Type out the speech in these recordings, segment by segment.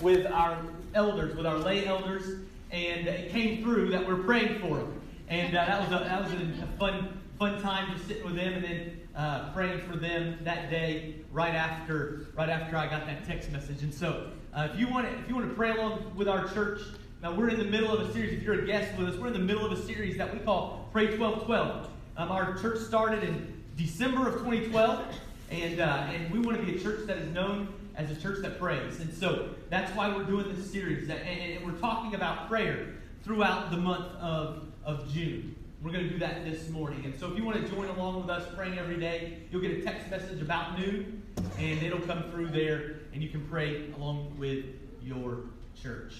with our elders, with our lay elders, and it came through that we're praying for them. And uh, that was a, that was a, fun fun time just sitting with them and then uh, praying for them that day right after right after I got that text message. And so, uh, if you want to if you want to pray along with our church, now we're in the middle of a series. If you're a guest with us, we're in the middle of a series that we call Pray 12 12. Um, our church started in December of 2012, and uh, and we want to be a church that is known as a church that prays. And so that's why we're doing this series, and, we're talking about prayer throughout the month of of June. We're going to do that this morning. And so if you want to join along with us praying every day, you'll get a text message about noon, and it'll come through there, and you can pray along with your church.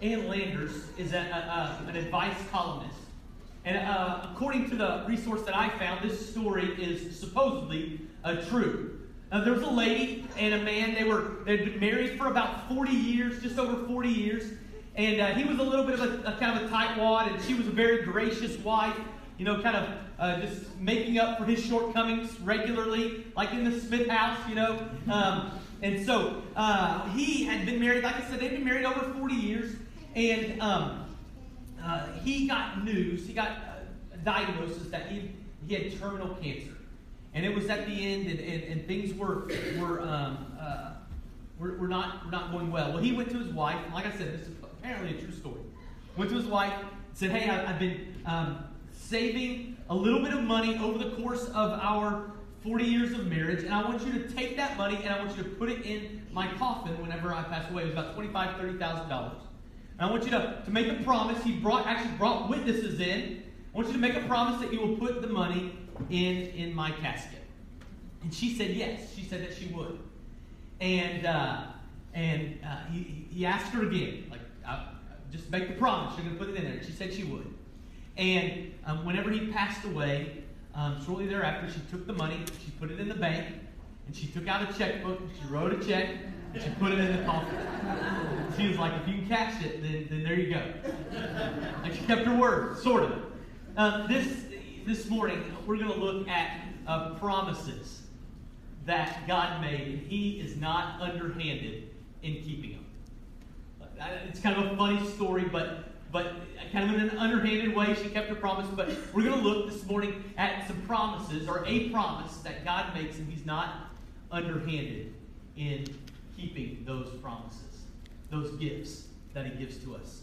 Ann Landers is a, a, a, an advice columnist. And uh, according to the resource that I found, this story is supposedly uh, true. Uh, there was a lady and a man. They were they'd been married for about 40 years, just over 40 years. And uh, he was a little bit of a, a, kind of a tightwad, and she was a very gracious wife, you know, kind of uh, just making up for his shortcomings regularly, like in the Smith house, you know. Um, and so uh, he had been married, like I said, they'd been married over 40 years, and um, uh, he got news, he got a diagnosis that he, he had terminal cancer. And it was at the end, and, and, and things were, were, um, uh, were, were, not, were not going well. Well, he went to his wife, and like I said, this is apparently a true story. Went to his wife, said, Hey, I, have been um, saving a little bit of money over the course of our 40 years of marriage, and I want you to take that money and I want you to put it in my coffin whenever I pass away. It was about $25,000, $30,000. And I want you to, to make a promise. He brought actually brought witnesses in. I want you to make a promise that you will put the money in, in my casket. And she said yes. She said that she would. And uh, and uh, he, he asked her again, like, just make the promise. You're going to put it in there. And She said she would. And um, whenever he passed away, um, shortly thereafter, she took the money, she put it in the bank, and she took out a checkbook, she wrote a check, and she put it in the coffin. She was like, if you can cash it, then, then there you go. like she kept her word, sort of. Um, this, this morning, we're going to look at uh, promises that God made, and He is not underhanded in keeping them. It's kind of a funny story, but but kind of in an underhanded way, she kept her promise. But we're going to look this morning at some promises, or a promise that God makes, and He's not underhanded in keeping those promises, those gifts that He gives to us.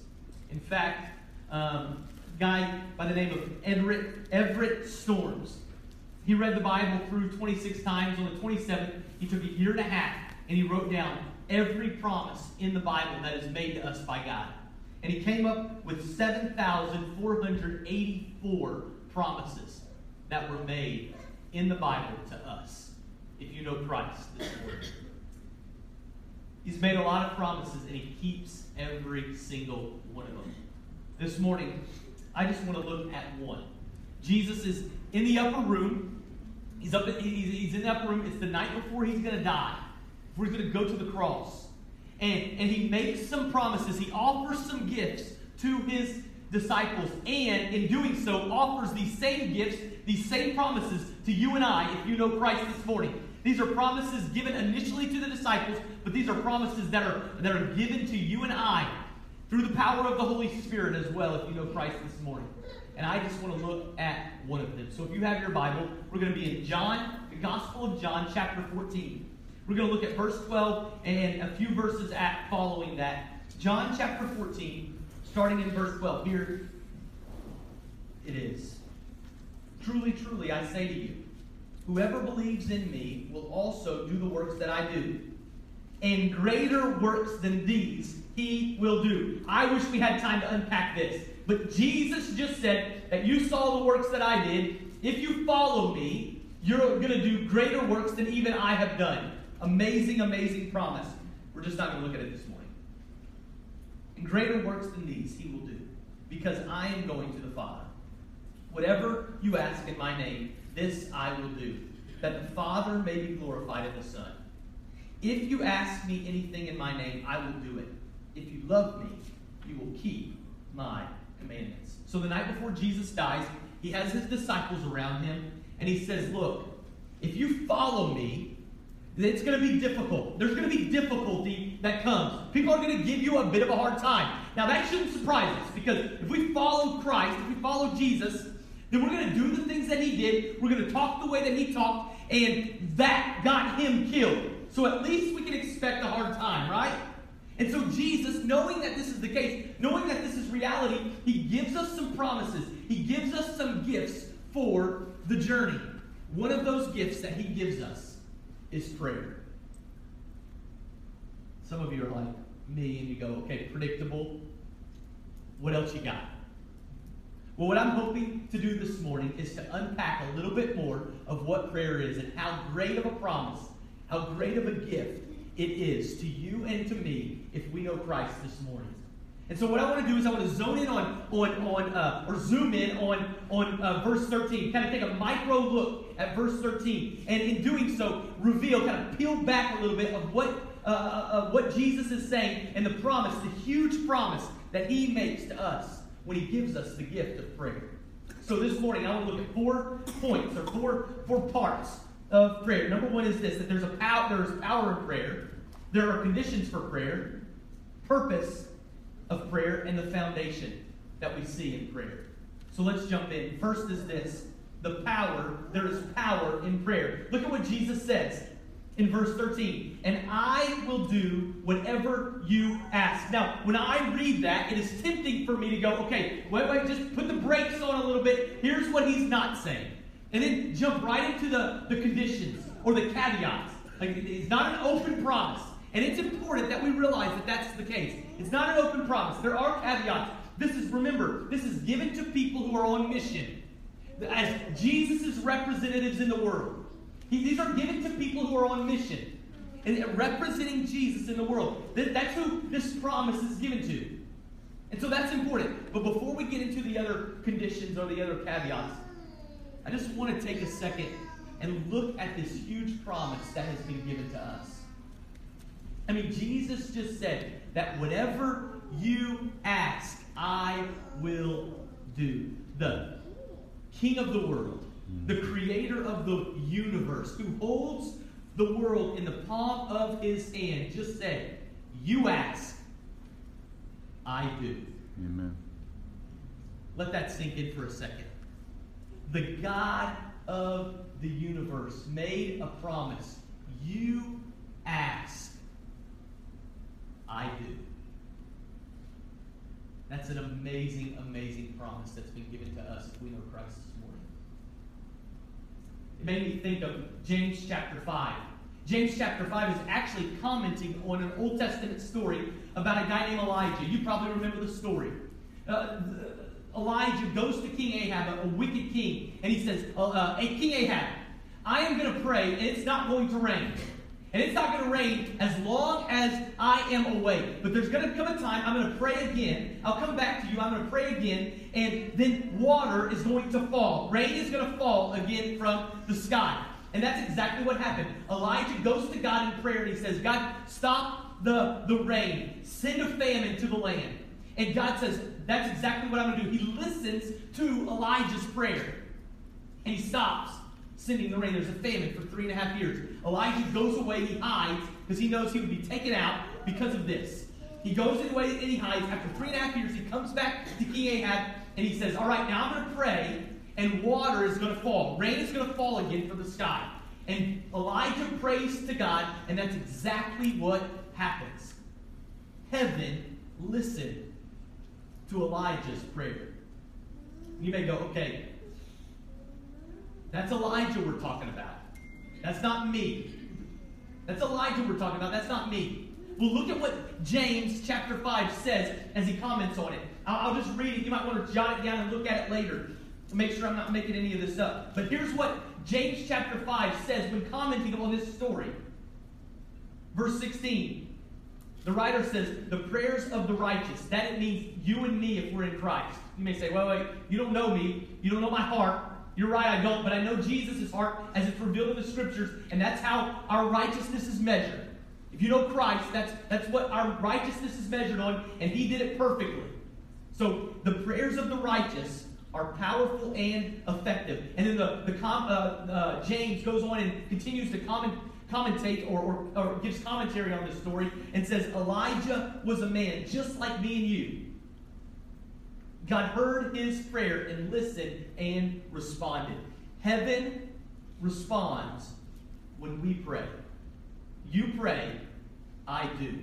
In fact, um, guy by the name of Everett, Everett Storms, he read the Bible through 26 times. On the 27th, he took a year and a half, and he wrote down every promise in the Bible that is made to us by God. And he came up with 7,484 promises that were made in the Bible to us, if you know Christ this morning. He's made a lot of promises and he keeps every single one of them. This morning, I just want to look at one. Jesus is in the upper room. He's up. He's in the upper room. It's the night before he's going to die. We're going to go to the cross. And, and he makes some promises. He offers some gifts to his disciples. And in doing so, offers these same gifts, these same promises to you and I if you know Christ this morning. These are promises given initially to the disciples, but these are promises that are, that are given to you and I through the power of the Holy Spirit as well if you know Christ this morning. And I just want to look at one of them. So if you have your Bible, we're going to be in John, the Gospel of John, chapter 14. We're going to look at verse 12 and a few verses at following that. John chapter 14, starting in verse 12. Here it is. Truly, truly, I say to you, whoever believes in me will also do the works that I do. And greater works than these he will do. I wish we had time to unpack this. But Jesus just said that you saw the works that I did. If you follow me, you're going to do greater works than even I have done. Amazing, amazing promise. We're just not going to look at it this morning. And greater works than these he will do, because I am going to the Father. Whatever you ask in my name, this I will do, that the Father may be glorified in the Son. If you ask me anything in my name, I will do it. If you love me, you will keep my commandments. So the night before Jesus dies, he has his disciples around him, and he says, Look, if you follow me, it's going to be difficult. There's going to be difficulty that comes. People are going to give you a bit of a hard time. Now, that shouldn't surprise us because if we follow Christ, if we follow Jesus, then we're going to do the things that he did. We're going to talk the way that he talked, and that got him killed. So at least we can expect a hard time, right? And so Jesus, knowing that this is the case, knowing that this is reality, he gives us some promises. He gives us some gifts for the journey. One of those gifts that he gives us is prayer. Some of you are like me and you go, okay, predictable. What else you got? Well, what I'm hoping to do this morning is to unpack a little bit more of what prayer is and how great of a promise, how great of a gift it is to you and to me if we know Christ this morning. And so what I want to do is I want to zone in on, on, on uh, or zoom in on, on uh, verse 13, kind of take a micro look at verse 13, and in doing so, reveal, kind of peel back a little bit of what, uh, uh, uh, what Jesus is saying and the promise, the huge promise that he makes to us when he gives us the gift of prayer. So this morning, I want to look at four points or four, four parts of prayer. Number one is this that there's a power, there's power in prayer, there are conditions for prayer, purpose of prayer, and the foundation that we see in prayer. So let's jump in. First is this the power, there is power in prayer. Look at what Jesus says in verse 13. And I will do whatever you ask. Now, when I read that, it is tempting for me to go, okay, wait, wait, just put the brakes on a little bit. Here's what he's not saying. And then jump right into the, the conditions or the caveats. Like, it's not an open promise. And it's important that we realize that that's the case. It's not an open promise. There are caveats. This is, remember, this is given to people who are on mission as Jesus' representatives in the world. He, these are given to people who are on mission and representing Jesus in the world. That, that's who this promise is given to. And so that's important. But before we get into the other conditions or the other caveats, I just want to take a second and look at this huge promise that has been given to us. I mean, Jesus just said that whatever you ask, I will do. The King of the world, hmm. the creator of the universe, who holds the world in the palm of his hand, just said, You ask, I do. Amen. Let that sink in for a second. The God of the universe made a promise. You ask, I do. That's an amazing, amazing promise that's been given to us if we know Christ this morning. It made me think of James chapter 5. James chapter 5 is actually commenting on an Old Testament story about a guy named Elijah. You probably remember the story. Uh, Elijah goes to King Ahab, a, a wicked king, and he says, uh, uh, Hey, King Ahab, I am going to pray, and it's not going to rain. And it's not going to rain as long as I am away. But there's going to come a time I'm going to pray again. I'll come back to you. I'm going to pray again. And then water is going to fall. Rain is going to fall again from the sky. And that's exactly what happened. Elijah goes to God in prayer and he says, God, stop the, the rain. Send a famine to the land. And God says, that's exactly what I'm going to do. He listens to Elijah's prayer. And he stops sending the rain. There's a famine for three and a half years. Elijah goes away, he hides, because he knows he would be taken out because of this. He goes away and he hides. After three and a half years, he comes back to King Ahab and he says, All right, now I'm going to pray, and water is going to fall. Rain is going to fall again from the sky. And Elijah prays to God, and that's exactly what happens. Heaven listened to Elijah's prayer. You may go, okay, that's Elijah we're talking about. That's not me. That's Elijah we're talking about. That's not me. Well, look at what James chapter 5 says as he comments on it. I'll, I'll just read it. You might want to jot it down and look at it later to make sure I'm not making any of this up. But here's what James chapter 5 says when commenting on this story. Verse 16. The writer says, the prayers of the righteous. That it means you and me if we're in Christ. You may say, wait, wait, you don't know me. You don't know my heart. You're right, I don't, but I know Jesus' heart as it's revealed in the scriptures, and that's how our righteousness is measured. If you know Christ, that's, that's what our righteousness is measured on, and He did it perfectly. So the prayers of the righteous are powerful and effective. And then the, the com, uh, uh, James goes on and continues to comment, commentates or, or, or gives commentary on this story and says Elijah was a man just like me and you. God heard his prayer and listened and responded. Heaven responds when we pray. You pray, I do,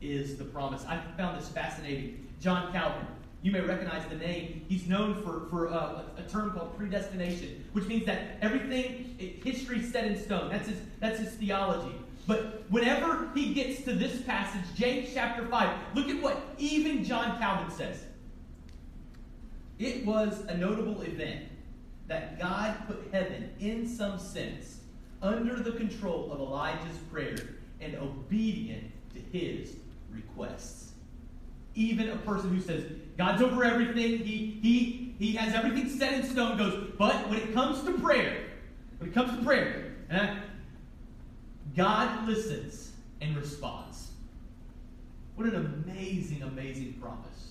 is the promise. I found this fascinating. John Calvin, you may recognize the name. He's known for, for uh, a, a term called predestination, which means that everything, eh, history set in stone. That's his, that's his theology. But whenever he gets to this passage, James chapter 5, look at what even John Calvin says. It was a notable event that God put heaven, in some sense, under the control of Elijah's prayer and obedient to his requests. Even a person who says, God's over everything, he, he, he has everything set in stone, goes, but when it comes to prayer, when it comes to prayer, eh, God listens and responds. What an amazing, amazing promise.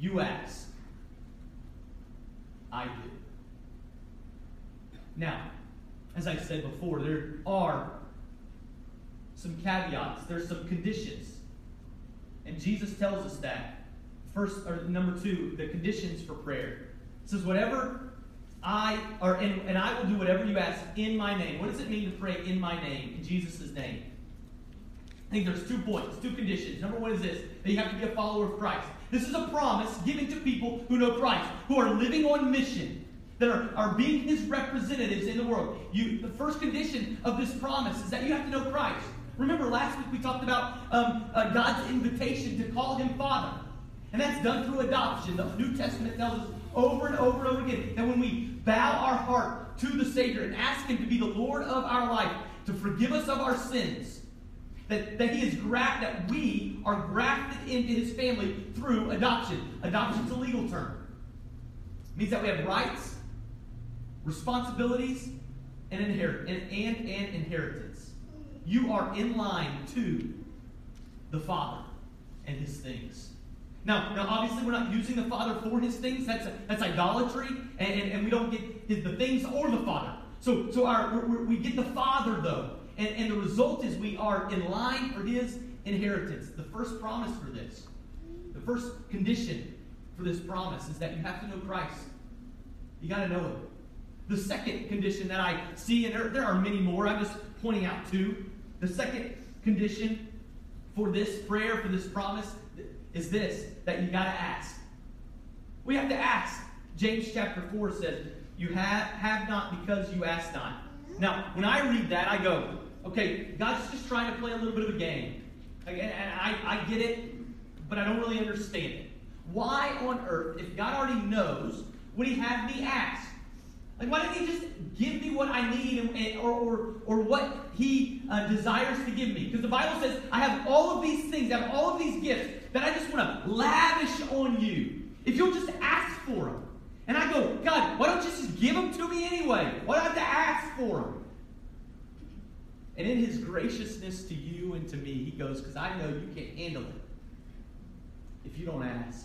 You ask, I do. Now, as I said before, there are some caveats, there's some conditions. And Jesus tells us that. First, or number two, the conditions for prayer. It says, whatever I, or and, and I will do whatever you ask in my name. What does it mean to pray in my name, in Jesus' name? I think there's two points, two conditions. Number one is this that you have to be a follower of Christ. This is a promise given to people who know Christ, who are living on mission, that are, are being his representatives in the world. You, the first condition of this promise is that you have to know Christ. Remember, last week we talked about um, uh, God's invitation to call him Father. And that's done through adoption. The New Testament tells us over and over and over again that when we bow our heart to the Savior and ask Him to be the Lord of our life, to forgive us of our sins, that, that he is graft that we are grafted into his family through adoption. Adoption is a legal term. It means that we have rights, responsibilities, and, inherit, and, and, and inheritance. You are in line to the Father and his things. Now, now, obviously, we're not using the Father for his things. That's, that's idolatry, and, and, and we don't get the things or the Father. So, so our, we get the Father, though. And, and the result is we are in line for his inheritance. The first promise for this, the first condition for this promise is that you have to know Christ. You got to know him. The second condition that I see, and there, there are many more, I'm just pointing out two. The second condition for this prayer, for this promise, is this that you got to ask. We have to ask. James chapter 4 says, You have, have not because you ask not. Now, when I read that, I go, okay, God's just trying to play a little bit of a game. And I, I get it, but I don't really understand it. Why on earth, if God already knows, would He have me ask? Like, why didn't He just give me what I need and, or, or, or what He uh, desires to give me? Because the Bible says, I have all of these things, I have all of these gifts that I just want to lavish on you. If you'll just ask for them. And I go, God, why don't you just give them to me anyway? Why do I have to ask for them? And in his graciousness to you and to me, he goes, Because I know you can't handle it if you don't ask.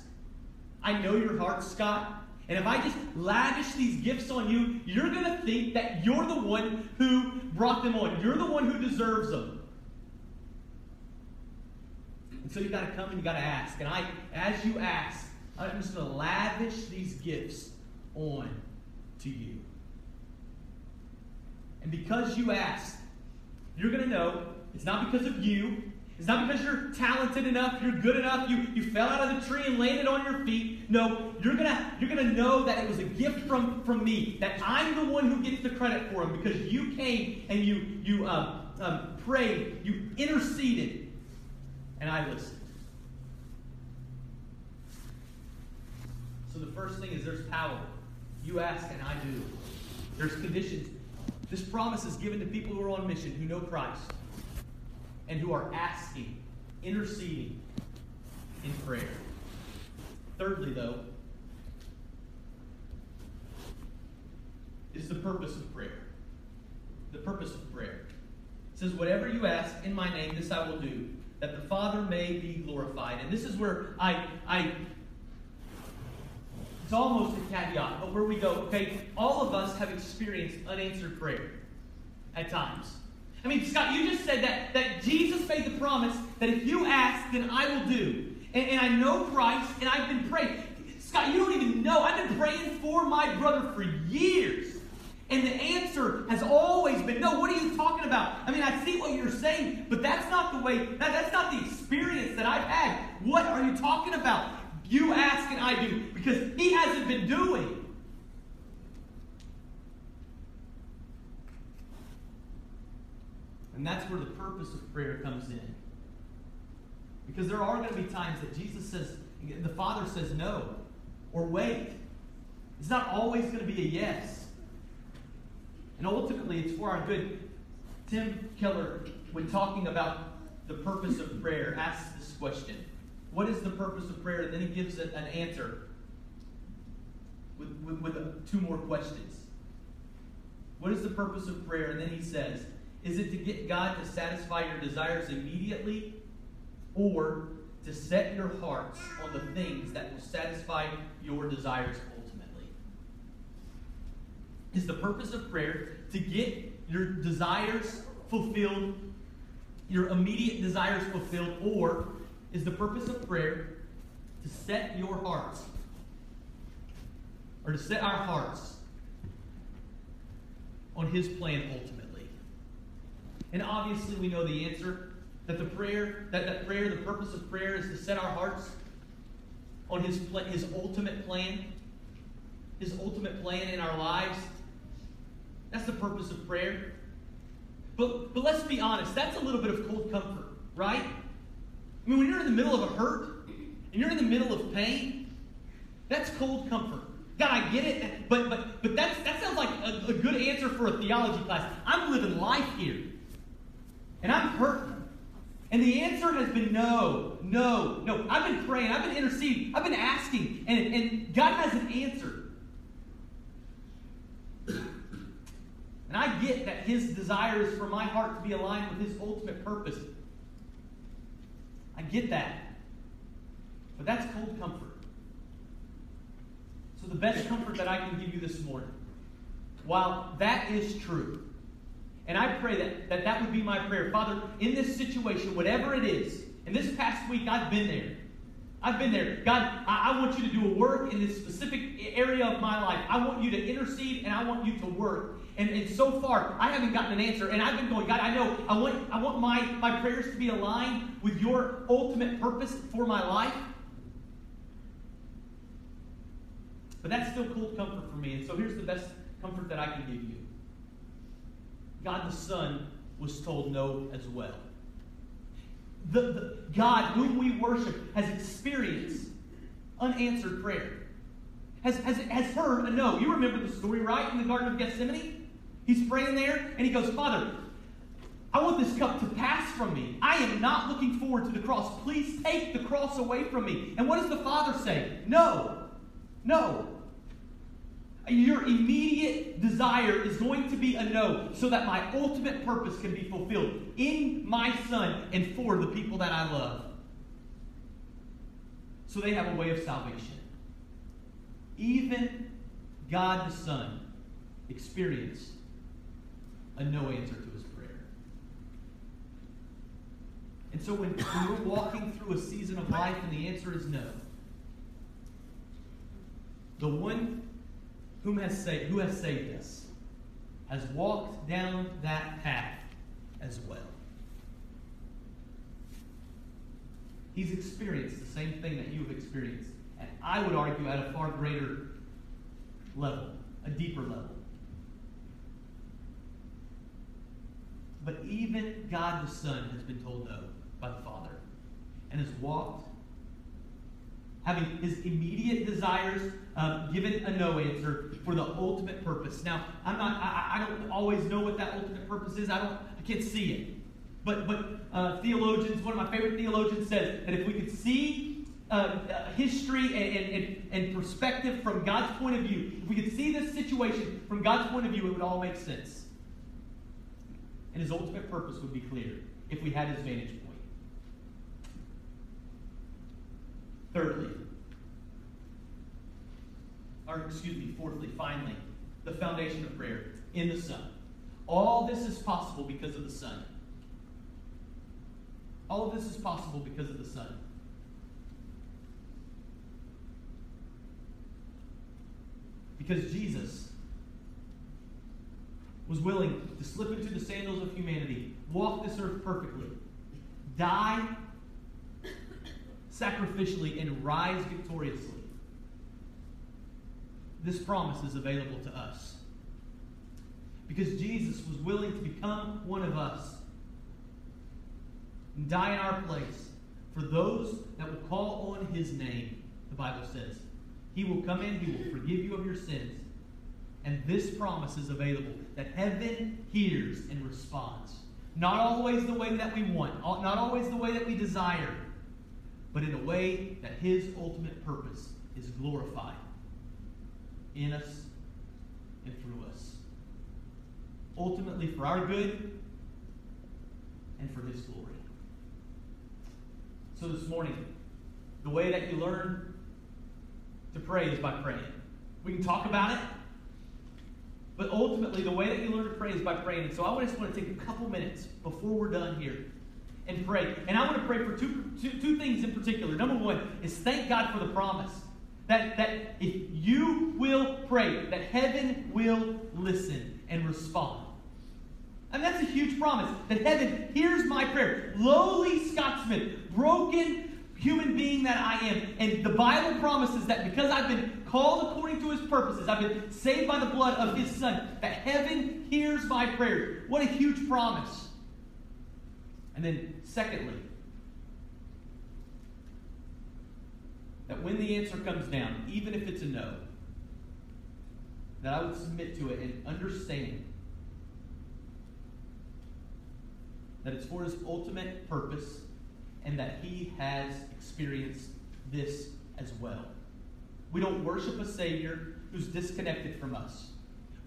I know your heart, Scott. And if I just lavish these gifts on you, you're going to think that you're the one who brought them on. You're the one who deserves them. And so you got to come and you got to ask. And I, as you ask, I'm just going to lavish these gifts on to you. And because you ask, you're going to know it's not because of you. It's not because you're talented enough, you're good enough, you, you fell out of the tree and landed on your feet. No, you're gonna you're gonna know that it was a gift from, from me, that I'm the one who gets the credit for him because you came and you you um, um, prayed, you interceded, and I listened. So the first thing is there's power. You ask and I do. There's conditions. This promise is given to people who are on mission, who know Christ, and who are asking, interceding in prayer. Thirdly, though, is the purpose of prayer. The purpose of prayer. It says, Whatever you ask in my name, this I will do, that the Father may be glorified. And this is where I, I it's almost a caveat, but where we go, okay, all of us have experienced unanswered prayer at times. I mean, Scott, you just said that, that Jesus made the promise that if you ask, then I will do. And, and I know Christ, and I've been praying. Scott, you don't even know. I've been praying for my brother for years. And the answer has always been no. What are you talking about? I mean, I see what you're saying, but that's not the way, that, that's not the experience that I've had. What are you talking about? You ask and I do, because he hasn't been doing. And that's where the purpose of prayer comes in. Because there are going to be times that Jesus says, the Father says no, or wait. It's not always going to be a yes. And ultimately, it's for our good. Tim Keller, when talking about the purpose of prayer, asks this question What is the purpose of prayer? And then he gives an answer with, with, with two more questions. What is the purpose of prayer? And then he says, Is it to get God to satisfy your desires immediately or to set your hearts on the things that will satisfy your desires ultimately? Is the purpose of prayer to get your desires fulfilled, your immediate desires fulfilled, or is the purpose of prayer to set your hearts, or to set our hearts on His plan ultimately? And obviously, we know the answer that the prayer, that, that prayer, the purpose of prayer is to set our hearts on His, his ultimate plan, His ultimate plan in our lives that's the purpose of prayer. But, but let's be honest, that's a little bit of cold comfort, right? I mean, when you're in the middle of a hurt and you're in the middle of pain, that's cold comfort. God, I get it, but but but that's that sounds like a, a good answer for a theology class. I'm living life here, and I'm hurting. And the answer has been no, no, no. I've been praying, I've been interceding, I've been asking, and, and God hasn't answered. And I get that his desire is for my heart to be aligned with his ultimate purpose. I get that. But that's cold comfort. So, the best comfort that I can give you this morning, while that is true, and I pray that, that that would be my prayer. Father, in this situation, whatever it is, and this past week I've been there. I've been there. God, I, I, want you to do a work in this specific area of my life. I want you to intercede and I want you to work. And, and so far, I haven't gotten an answer. And I've been going, God, I know I want, I want my, my prayers to be aligned with your ultimate purpose for my life. But that's still cold comfort for me. And so here's the best comfort that I can give you God the Son was told no as well. The, the God whom we worship has experienced unanswered prayer. Has, has, has heard a no. You remember the story, right? In the Garden of Gethsemane? He's praying there and he goes, Father, I want this cup to pass from me. I am not looking forward to the cross. Please take the cross away from me. And what does the Father say? No. No. Your immediate desire is going to be a no, so that my ultimate purpose can be fulfilled in my Son and for the people that I love. So they have a way of salvation. Even God the Son experienced a no answer to his prayer. And so when, we're walking through a season of life and the answer is no, the one whom has saved, who has saved us has walked down that path as well. He's experienced the same thing that you have experienced. And I would argue at a far greater level, a deeper level. But even God the Son has been told no by the Father and has walked, having his immediate desires um, given a no answer for the ultimate purpose. Now, I'm not, I, I, don't always know what that ultimate purpose is. I don't, I can't see it. But, but uh, theologians, one of my favorite theologians says that if we could see uh, history and, and, and perspective from God's point of view, if we could see this situation from God's point of view, it would all make sense and his ultimate purpose would be clear if we had his vantage point. Thirdly, or excuse me, fourthly, finally, the foundation of prayer in the Son. All this is possible because of the Son. All of this is possible because of the Son. Because Jesus was willing to slip into the sandals of humanity, walk this earth perfectly, die sacrificially, and rise victoriously. This promise is available to us. Because Jesus was willing to become one of us and die in our place for those that will call on his name, the Bible says. He will come in, he will forgive you of your sins. And this promise is available that heaven hears and responds. Not always the way that we want, not always the way that we desire, but in a way that his ultimate purpose is glorified in us and through us. Ultimately for our good and for his glory. So this morning, the way that you learn to pray is by praying. We can talk about it, but ultimately, the way that you learn to pray is by praying. And so I just want to take a couple minutes before we're done here and pray. And I want to pray for two, two, two things in particular. Number one is thank God for the promise that, that if you will pray, that heaven will listen and respond. And that's a huge promise that heaven hears my prayer. Lowly Scotsman, broken human being that I am. And the Bible promises that because I've been called according to his purposes, I've been saved by the blood of his son, that heaven hears my prayers. What a huge promise. And then, secondly, that when the answer comes down, even if it's a no, that I would submit to it and understand that it's for his ultimate purpose and that he has experienced this as well. We don't worship a Savior who's disconnected from us.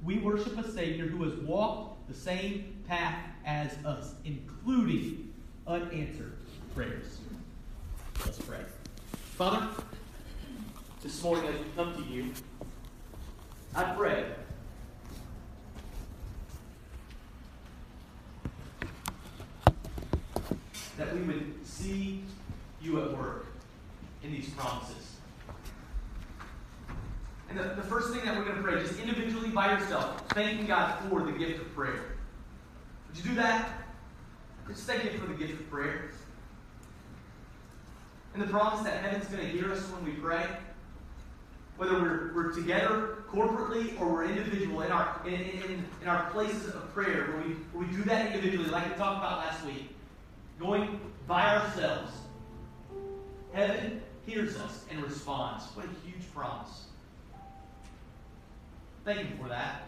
We worship a Savior who has walked the same path as us, including unanswered prayers. Let's pray. Father, this morning as we come to you, I pray that we would see you at work in these promises. And the, the first thing that we're going to pray, just individually by yourself, thanking God for the gift of prayer. Would you do that? Just thank Him for the gift of prayer. And the promise that heaven's going to hear us when we pray. Whether we're, we're together corporately or we're individual in our, in, in, in our places of prayer, where we, where we do that individually, like we talked about last week going by ourselves, heaven hears us and responds. What a huge promise. Thank you for that.